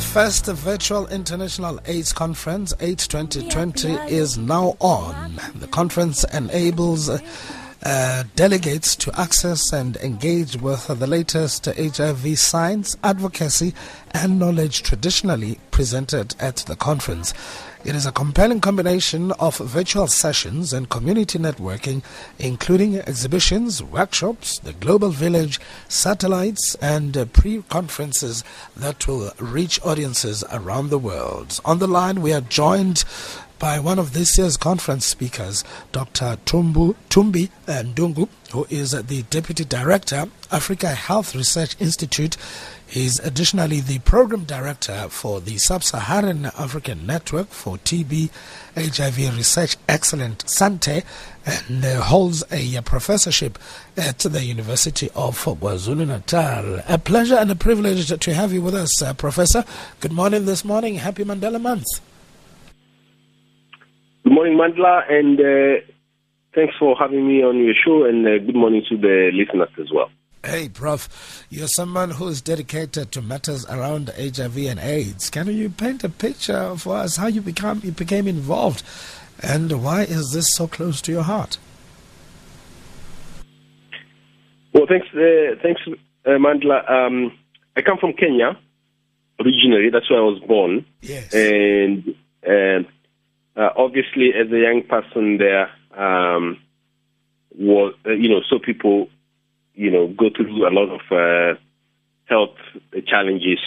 first virtual international AIDS conference, AIDS 2020, is now on. The conference enables uh, delegates to access and engage with the latest HIV science, advocacy, and knowledge traditionally presented at the conference. It is a compelling combination of virtual sessions and community networking, including exhibitions, workshops, the global village, satellites, and pre conferences that will reach audiences around the world. On the line, we are joined by one of this year's conference speakers, Dr. Tumbu, Thumbi Ndung'u, who is the Deputy Director, Africa Health Research Institute is additionally the program director for the Sub Saharan African Network for TB HIV Research Excellent SANTHE and uh, holds a professorship at the University of KwaZulu Natal. A pleasure and a privilege to have you with us, uh, Professor. Good morning this morning. Happy Mandela Month. Good morning, Mandla, and uh, thanks for having me on your show, and uh, good morning to the listeners as well. Hey, Prof, you're someone who is dedicated to matters around HIV and AIDS. Can you paint a picture for us how you become you became involved, and why is this so close to your heart? Well, thanks, uh, thanks, uh, Mandla. Um, I come from Kenya originally. That's where I was born. Yes. And obviously, as a young person there, um, was uh, you know, so people you know, go through a lot of uh, health challenges,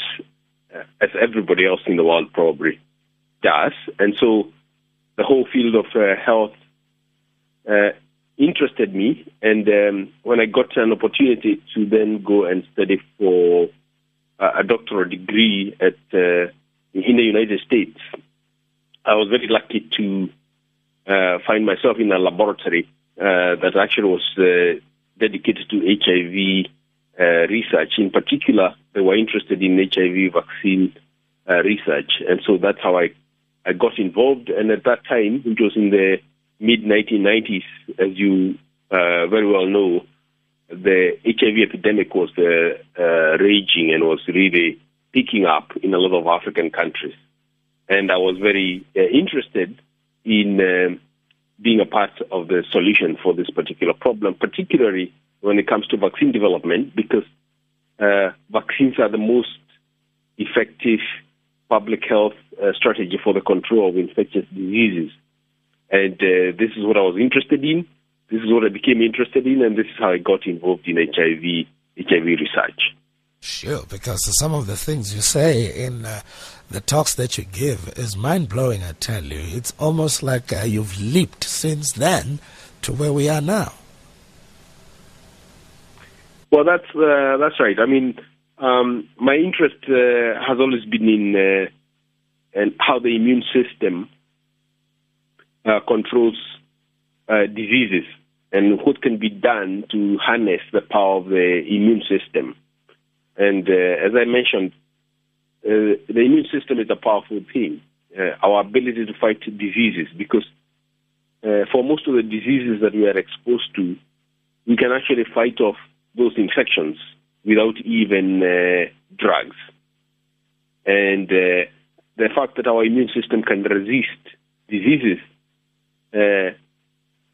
uh, as everybody else in the world probably does. And so the whole field of uh, health uh, interested me. And um, when I got an opportunity to then go and study for a doctoral degree at uh, in the United States, I was very lucky to uh, find myself in a laboratory uh, that actually was uh, dedicated to HIV uh, research. In particular, they were interested in HIV vaccine uh, research, and so that's how I I got involved. And at that time, which was in the mid 1990s, as you uh, very well know, the HIV epidemic was raging and was really picking up in a lot of African countries. And I was very uh, interested in um, being a part of the solution for this particular problem, particularly when it comes to vaccine development, because uh, vaccines are the most effective public health uh, strategy for the control of infectious diseases. And uh, this is what I was interested in. This is what I became interested in, and this is how I got involved in HIV HIV research. Sure, because some of the things you say in uh, the talks that you give is mind blowing, I tell you. It's almost like uh, you've leaped since then to where we are now. Well, that's uh, that's right. I mean, um, my interest uh, has always been in uh, and how the immune system uh, controls diseases and what can be done to harness the power of the immune system. And uh, as I mentioned, uh, the immune system is a powerful thing. Uh, our ability to fight diseases, because uh, for most of the diseases that we are exposed to, we can actually fight off those infections without even uh, drugs. And uh, the fact that our immune system can resist diseases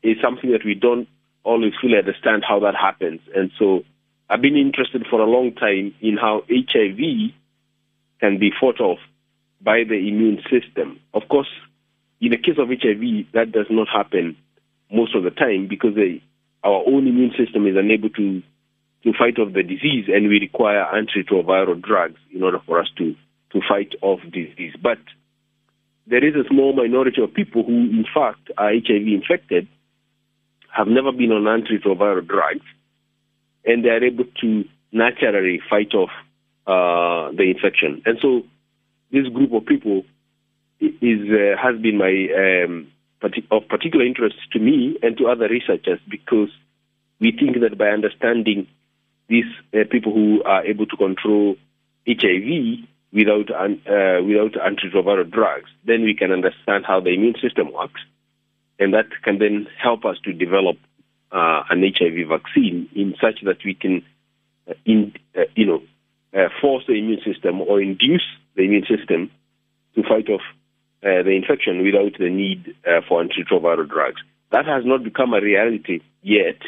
is something that we don't always fully understand how that happens. And so I've been interested for a long time in how HIV can be fought off by the immune system. Of course, in the case of HIV, that does not happen most of the time because the, our own immune system is unable to, to fight off the disease, and we require antiretroviral drugs in order for us to, to fight off disease. But there is a small minority of people who, in fact, are HIV infected, have never been on antiretroviral drugs, and they are able to naturally fight off uh, the infection. And so this group of people is uh, has been my um, of particular interest to me and to other researchers because we think that by understanding these uh, people who are able to control HIV without uh, without antiretroviral drugs, then we can understand how the immune system works, and that can then help us to develop uh, an HIV vaccine in such that we can, uh, in, uh, you know, uh, force the immune system or induce the immune system to fight off uh, the infection without the need uh, for antiretroviral drugs. That has not become a reality yet,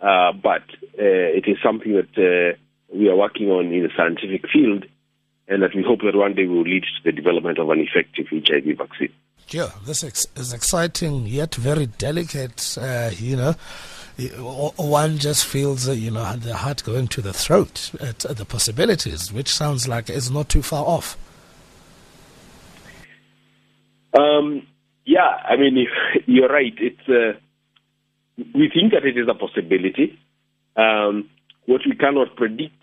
uh, but uh, it is something that uh, we are working on in the scientific field, and that we hope that one day will lead to the development of an effective HIV vaccine. Yeah, this is exciting yet very delicate. You know, one just feels, you know, the heart going to the throat at the possibilities, which sounds like it's not too far off. Um, yeah, I mean, you're right. It's uh, we think that it is a possibility. Um, what we cannot predict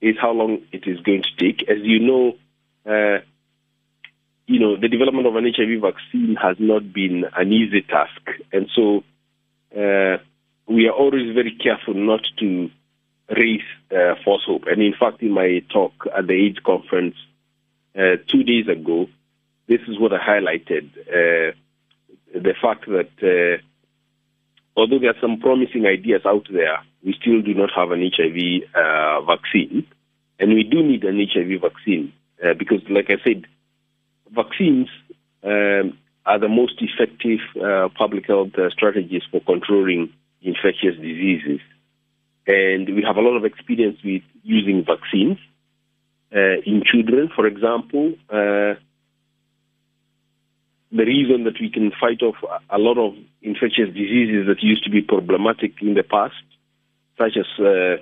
is how long it is going to take. As you know, uh, you know, the development of an HIV vaccine has not been an easy task, and so uh, we are always very careful not to raise uh, false hope. And in fact, in my talk at the AIDS conference uh, two days ago, this is what I highlighted uh, the fact that uh, although there are some promising ideas out there, we still do not have an HIV uh, vaccine. And we do need an HIV vaccine uh, because, like I said, vaccines um, are the most effective public health strategies for controlling infectious diseases. And we have a lot of experience with using vaccines. Uh, in children, for example, uh, the reason that we can fight off a lot of infectious diseases that used to be problematic in the past, such as uh,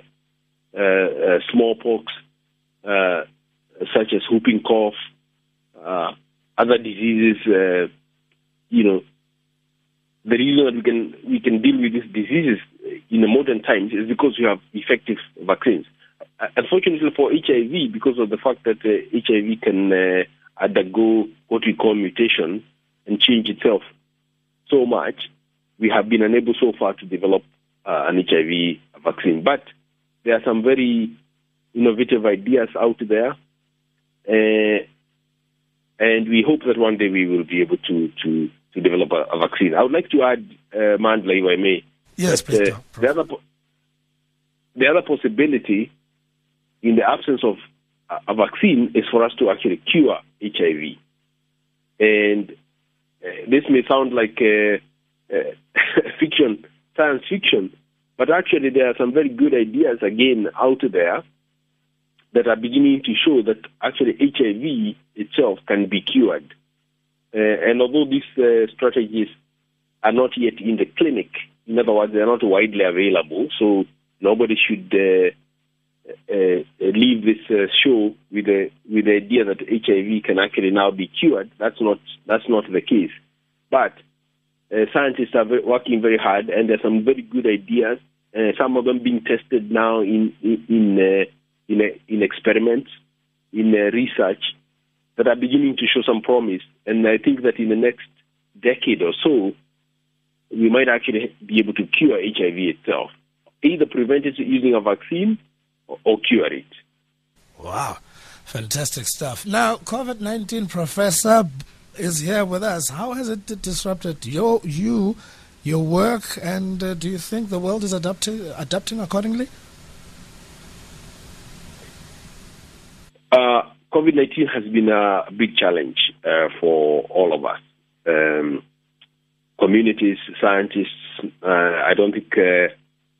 uh, uh, smallpox, uh, such as whooping cough, other diseases, you know, the reason that we can we can deal with these diseases in the modern times is because we have effective vaccines. Unfortunately for HIV, because of the fact that HIV can undergo what we call mutation, and change itself so much, we have been unable so far to develop uh, an HIV vaccine. But there are some very innovative ideas out there, uh, and we hope that one day we will be able to to, to develop a, a vaccine. I would like to add, uh, Mandla, if I may. Yes, that, please. Uh, the, other, the other possibility, in the absence of a vaccine, is for us to actually cure HIV. And this may sound like uh, uh, fiction, science fiction, but actually there are some very good ideas again out there that are beginning to show that actually HIV itself can be cured. Uh, and although these uh, strategies are not yet in the clinic, in other words, they are not widely available, so nobody should uh, leave this show with the with the idea that HIV can actually now be cured. That's not that's not the case. But uh, scientists are working very hard, and there's some very good ideas. Uh, some of them being tested now in in in, uh, in, in, experiments, in research that are beginning to show some promise. And I think that in the next decade or so, we might actually be able to cure HIV itself, either prevent it using a vaccine or, or cure it. Wow, fantastic stuff. Now, COVID 19, Professor is here with us. How has it disrupted your you, your work, and uh, do you think the world is adapting adapting accordingly? Uh, COVID nineteen has been a big challenge uh, for all of us, um, communities, scientists. Uh, I don't think uh,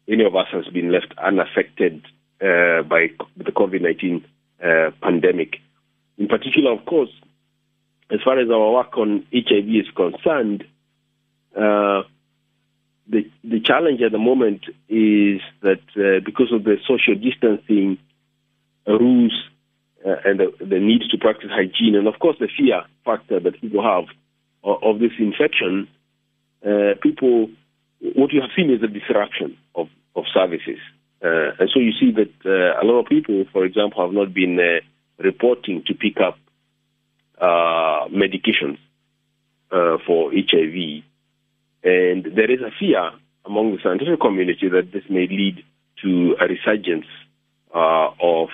any of us has been left unaffected uh, by the COVID nineteen pandemic. In particular, of course, as far as our work on HIV is concerned, uh, the the challenge at the moment is that uh, because of the social distancing rules uh, and the, the, need to practice hygiene, and of course the fear factor that people have of, of this infection, uh, people what you have seen is a disruption of of services, uh, and so you see that uh, a lot of people, for example, have not been reporting to pick up uh, medications uh, for HIV. And there is a fear among the scientific community that this may lead to a resurgence uh, of,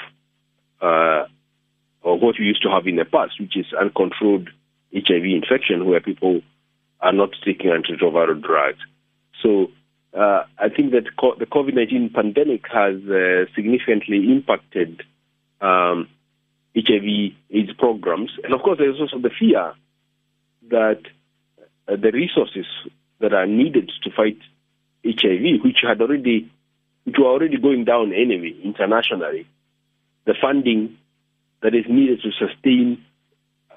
uh, of what we used to have in the past, which is uncontrolled HIV infection, where people are not taking antiretroviral drugs. So uh, I think that co- the COVID 19 pandemic has uh, significantly impacted um, HIV AIDS programs. And of course, there's also the fear that uh, the resources that are needed to fight HIV, which had already, which were already going down anyway internationally, the funding that is needed to sustain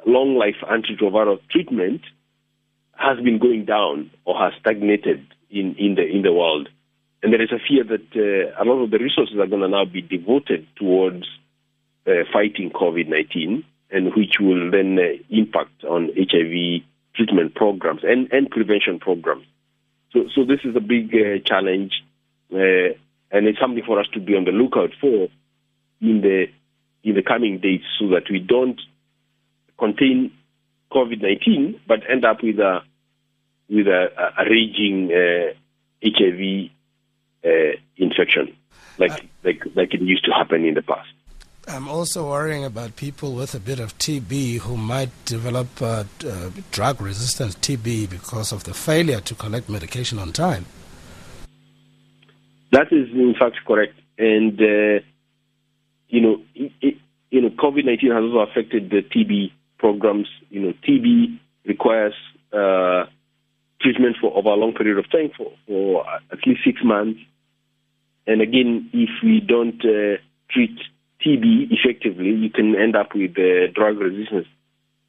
long life antiretroviral treatment has been going down or has stagnated in, in the in the world. And there is a fear that uh, a lot of the resources are going to now be devoted towards uh, fighting COVID 19, and which will then uh, impact on HIV treatment programs and, and prevention programs. So, so this is a big uh, challenge, uh, and it's something for us to be on the lookout for in the in the coming days, so that we don't contain COVID nineteen, but end up with a with a, a raging HIV uh, uh, infection, like uh, like like it used to happen in the past. I'm also worrying about people with a bit of TB who might develop uh, uh, drug resistant TB because of the failure to collect medication on time. That is, in fact, correct. And, uh, you know, it, it, you know, COVID 19 has also affected the TB programs. You know, TB requires uh, treatment for over a long period of time, for, for at least six months. And again, if we don't uh, treat TB effectively, you can end up with uh, drug resistance,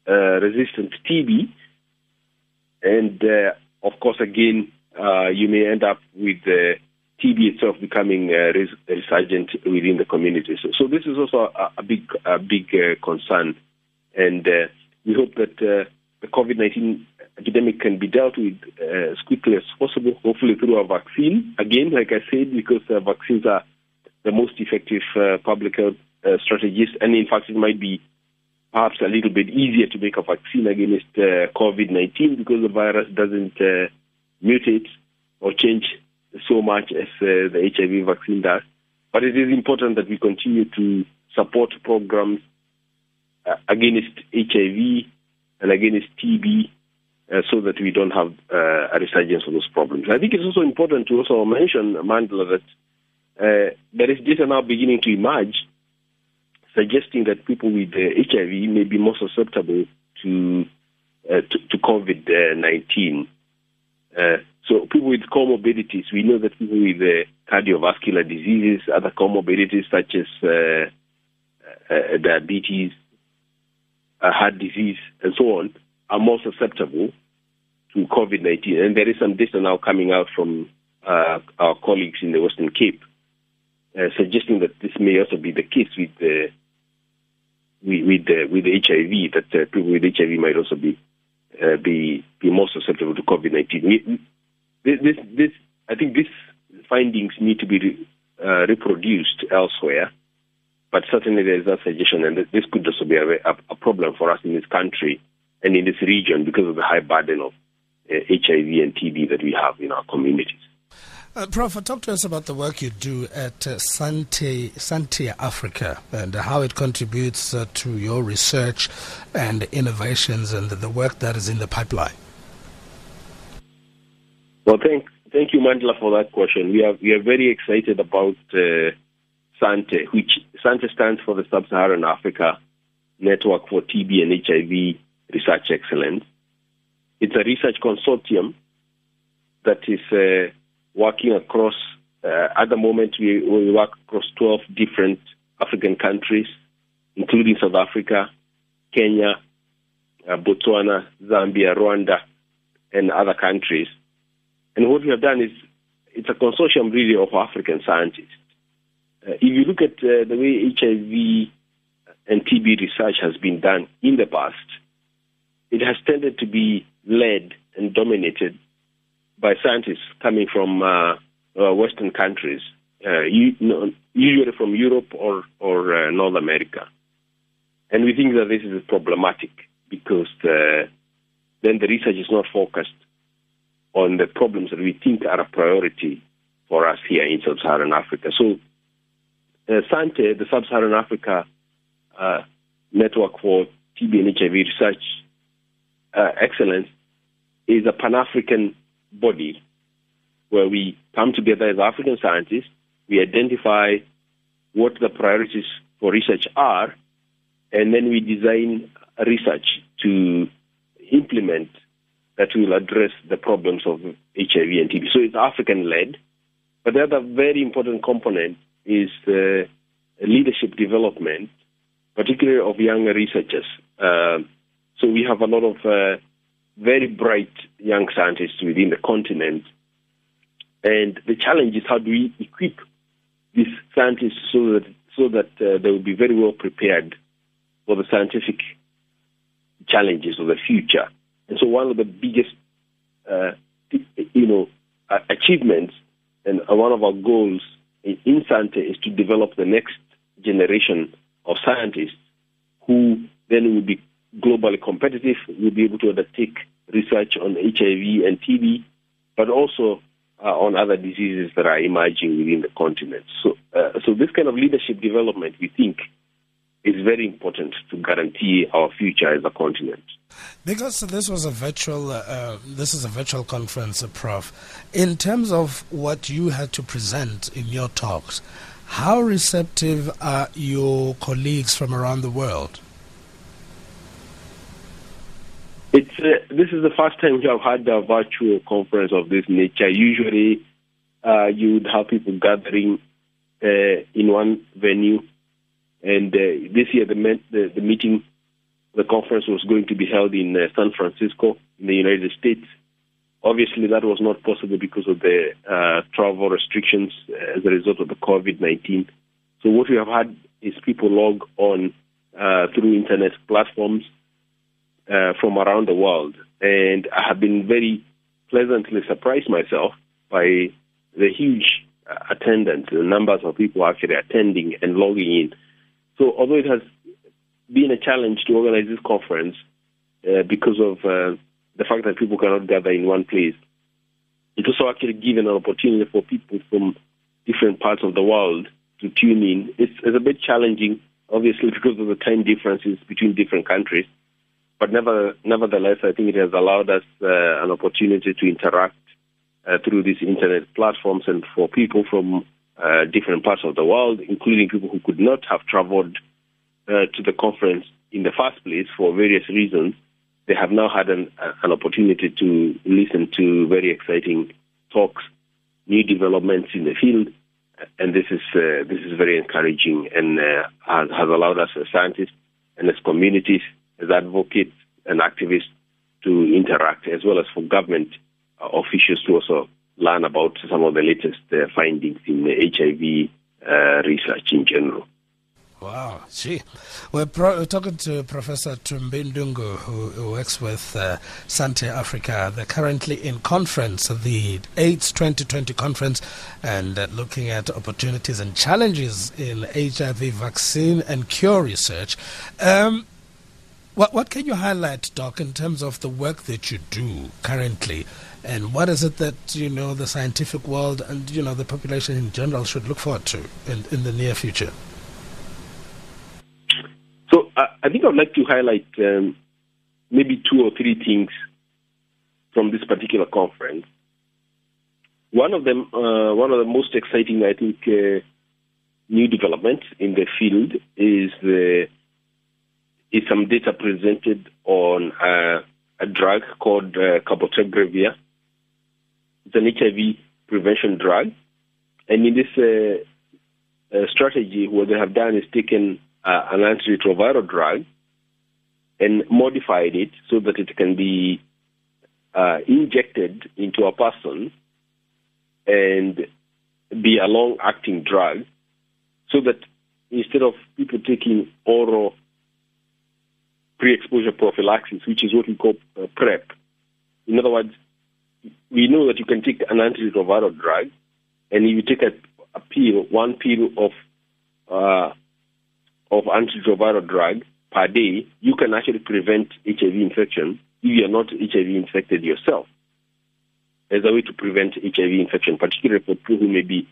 uh, resistant TB, and uh, of course, again, uh, you may end up with TB itself becoming uh, res- resurgent within the community. So, so, this is also a, a big, a big uh, concern, and we hope that the COVID-19 epidemic can be dealt with as quickly as possible, hopefully through a vaccine. Again, like I said, because vaccines are the most effective uh, public health uh, strategies, and in fact, it might be perhaps a little bit easier to make a vaccine against uh, COVID 19 because the virus doesn't uh, mutate or change so much as uh, the HIV vaccine does. But it is important that we continue to support programs uh, against HIV and against TB uh, so that we don't have uh, a resurgence of those problems. I think it's also important to also mention, Mandla, that uh, there is data now beginning to emerge suggesting that people with uh, HIV may be more susceptible to uh, to, to COVID nineteen. Uh, so people with comorbidities, we know that people with uh, cardiovascular diseases, other comorbidities such as uh, diabetes, heart disease, and so on, are more susceptible to COVID nineteen. And there is some data now coming out from our colleagues in the Western Cape uh, suggesting that this may also be the case with with with with HIV that uh, people with HIV might also be uh, be be more susceptible to COVID nineteen. This, this this I think these findings need to be re, uh, reproduced elsewhere, but certainly there is a suggestion, and this could also be a, a, problem for us in this country and in this region because of the high burden of uh, HIV and TB that we have in our communities. Uh, Prof, talk to us about the work you do at uh, SANTHE, SANTHE Africa and how it contributes uh, to your research and innovations and the work that is in the pipeline. Well, thank, thank you, Mandla, for that question. We are, we are very excited about uh, SANTHE, which SANTHE stands for the Sub-Saharan Africa Network for TB and HIV Research Excellence. It's a research consortium that is uh, working across, uh, at the moment, we, we work across 12 different African countries, including South Africa, Kenya, uh, Botswana, Zambia, Rwanda, and other countries. And what we have done is it's a consortium really of African scientists. Uh, if you look at uh, the way HIV and TB research has been done in the past, it has tended to be led and dominated by scientists coming from uh, uh, Western countries, uh, usually from Europe or, or uh, North America. And we think that this is problematic because uh, then the research is not focused on the problems that we think are a priority for us here in Sub-Saharan Africa. So, uh, SANTHE, the Sub-Saharan Africa uh, Network for TB and HIV Research Excellence, is a Pan-African body where we come together as African scientists, we identify what the priorities for research are, and then we design research to implement that will address the problems of HIV and TB. So it's African led. But the other very important component is uh, leadership development, particularly of young researchers. Uh, so we have a lot of uh, very bright young scientists within the continent. And the challenge is how do we equip these scientists so that so that uh, they will be very well prepared for the scientific challenges of the future. And so one of the biggest, uh, you know, achievements and one of our goals in, in SANTHE is to develop the next generation of scientists who then will be globally competitive, We'll be able to undertake research on HIV and TB, but also uh, on other diseases that are emerging within the continent. So, uh, so this kind of leadership development, we think, is very important to guarantee our future as a continent. Because this was a virtual, uh, uh this is a virtual conference, uh, Prof. In terms of what you had to present in your talks, how receptive are your colleagues from around the world? It's uh, this is the first time we have had a virtual conference of this nature. Usually, uh, you would have people gathering uh, in one venue, and uh, this year the, the, the meeting, the conference was going to be held in uh, San Francisco in the United States. Obviously, that was not possible because of the uh, travel restrictions as a result of the COVID nineteen. So what we have had is people log on through internet platforms uh, from around the world. And I have been very pleasantly surprised myself by the huge uh, attendance, the numbers of people actually attending and logging in. So, although it has been a challenge to organize this conference uh, because of uh, the fact that people cannot gather in one place, it also actually given an opportunity for people from different parts of the world to tune in. It's, it's a bit challenging, obviously, because of the time differences between different countries. But never, nevertheless, I think it has allowed us uh, an opportunity to interact uh, through these internet platforms and for people from uh, different parts of the world, including people who could not have traveled uh, to the conference in the first place for various reasons, they have now had an, an opportunity to listen to very exciting talks, new developments in the field, and this is uh, this is very encouraging and uh, has, has allowed us as scientists and as communities as advocates and activists to interact, as well as for government uh, officials to also learn about some of the latest uh, findings in HIV uh, research in general. Wow, gee. We're, pro- we're, talking to Professor Thumbi Ndung'u, who, who works with uh, SANTHE Africa. They're currently in conference, the AIDS 2020 conference, and uh, looking at opportunities and challenges in HIV vaccine and cure research. Um, what, what can you highlight, Doc, in terms of the work that you do currently? And what is it that, you know, the scientific world and, you know, the population in general should look forward to in, in the near future? So uh, I think I'd like to highlight um, maybe two or three things from this particular conference. One of them, uh, one of the most exciting, I think, uh, new developments in the field is the is some data presented on uh, a drug called uh, cabotegravir. It's an HIV prevention drug. And in this uh, uh, strategy, what they have done is taken uh, an antiretroviral drug and modified it so that it can be uh, injected into a person and be a long acting drug so that instead of people taking oral pre-exposure prophylaxis, which is what we call uh, PrEP. In other words, we know that you can take an antiretroviral drug, and if you take a, a pill, one pill of uh, of antiretroviral drug per day, you can actually prevent HIV infection if you are not HIV infected yourself. As a way to prevent HIV infection, particularly for people who may be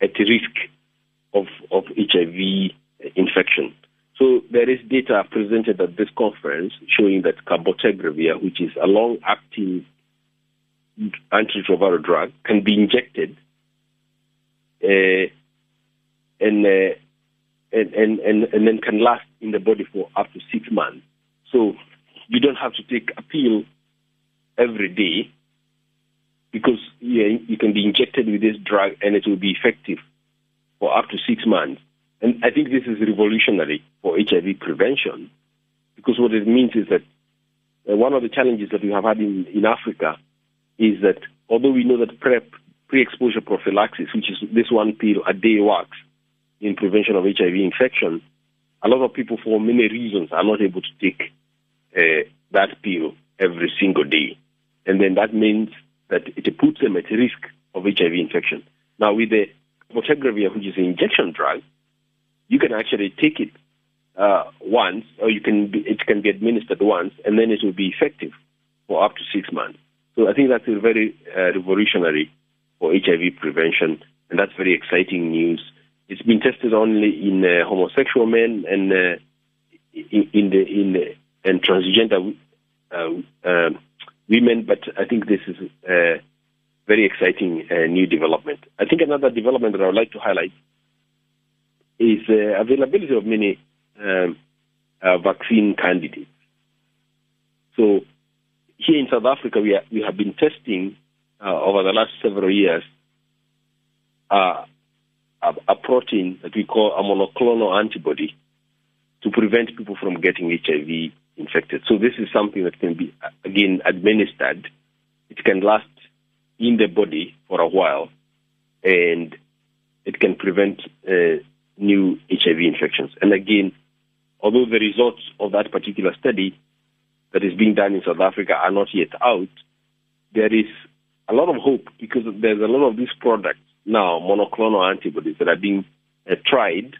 at risk of, of HIV infection. So there is data presented at this conference showing that cabotegravir, which is a long-acting antiretroviral drug, can be injected uh, and uh, and, and, and, and then can last in the body for up to six months. So you don't have to take a pill every day because yeah, you can be injected with this drug and it will be effective for up to six months. And I think this is revolutionary for HIV prevention because what it means is that uh, one of the challenges that we have had in, in Africa is that although we know that PrEP, pre-exposure prophylaxis, which is this one pill a day works in prevention of HIV infection, a lot of people, for many reasons, are not able to take uh, that pill every single day. And then that means that it puts them at risk of HIV infection. Now, with the cabotegravir, which is an injection drug, you can actually take it uh, once, or you can be, it can be administered once, and then it will be effective for up to six months. So I think that's very uh, revolutionary for HIV prevention, and that's very exciting news. It's been tested only in uh, homosexual men and uh, in, in, the in the, and transgender uh, um, women, but I think this is a very exciting uh, new development. I think another development that I would like to highlight is the availability of many um, uh, vaccine candidates. So here in South Africa, we, are, we have been testing uh, over the last several years uh, a, a, protein that we call a monoclonal antibody to prevent people from getting HIV infected. So this is something that can be, again, administered. It can last in the body for a while, and it can prevent uh, new HIV infections. And again, although the results of that particular study that is being done in South Africa are not yet out, there is a lot of hope because there's a lot of these products now, monoclonal antibodies, that are being uh, tried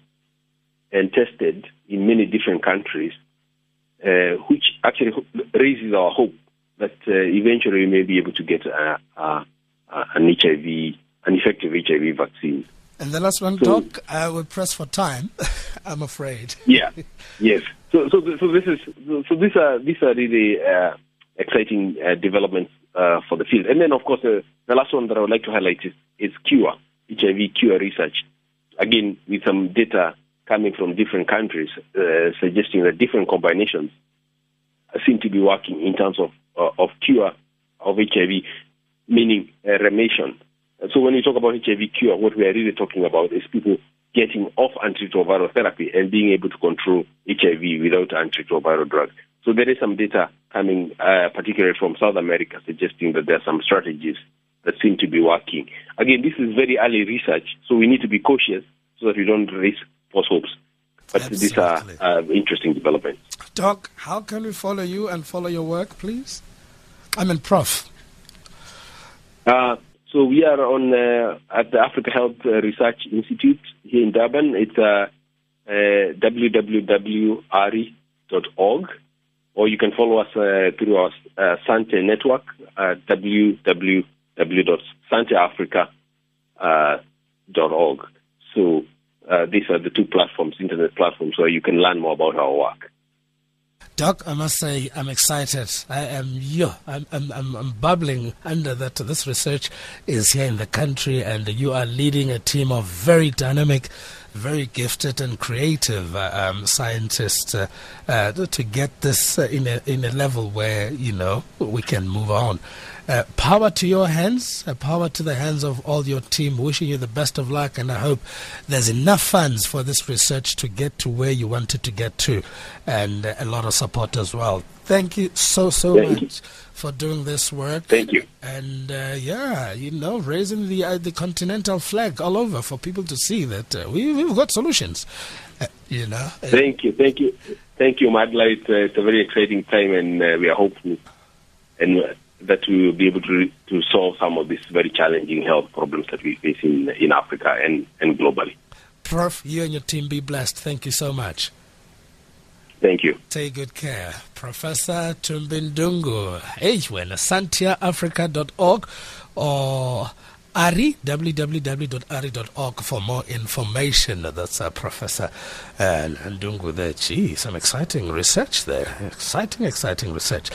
and tested in many different countries, uh, which actually raises our hope that uh, eventually we may be able to get a, a, an HIV, an effective HIV vaccine. And the last one, so, Doc, I will press for time. I'm afraid. Yeah. yes. So, so, so this is so these are these are really uh, exciting uh, developments uh, for the field. And then, of course, uh, the last one that I would like to highlight is, is cure HIV cure research. Again, with some data coming from different countries, uh, suggesting that different combinations seem to be working in terms of uh, of cure of HIV, meaning remission so when we talk about HIV cure, what we are really talking about is people getting off antiretroviral therapy and being able to control HIV without antiretroviral drugs. So there is some data coming, uh, particularly from South America, suggesting that there are some strategies that seem to be working. Again, this is very early research, so we need to be cautious so that we don't raise false hopes. But Absolutely. these are uh, interesting developments. Doc, how can we follow you and follow your work, please? I mean, Prof. Uh, so we are on uh, at the Africa Health uh, Research Institute here in Durban. It's uh, uh, www.ahri.org, or you can follow us uh, through our uh, SANTHE network at www.santheafrica.org. So uh, these are the two platforms, internet platforms, where you can learn more about our work. Doc, I must say I'm excited. I am I'm, I'm, I'm, I'm bubbling under that this research is here in the country and you are leading a team of very dynamic, very gifted and creative uh, um, scientists uh, uh, to get this uh, in a in a level where you know we can move on. Uh, power to your hands, uh, power to the hands of all your team. Wishing you the best of luck, and I hope there's enough funds for this research to get to where you wanted to get to, and uh, a lot of support as well. Thank you so so Thank much you. for doing this work. Thank you. And uh, yeah, you know, raising the uh, the continental flag all over for people to see that uh, we we've got solutions. you know. Thank you, thank you, thank you, Mandla. It's, it's a very exciting time, and we are hopeful. And that we will be able to, to solve some of these very challenging health problems that we face in, in Africa and, and globally. Prof, you and your team be blessed. Thank you so much. Thank you. Take good care. Professor Thumbi Ndung'u. Hey, well, santheafrica.org or AHRI, www.ahri.org for more information. That's uh, Professor uh, Ndung'u there. Gee, some exciting research there. Exciting, exciting research.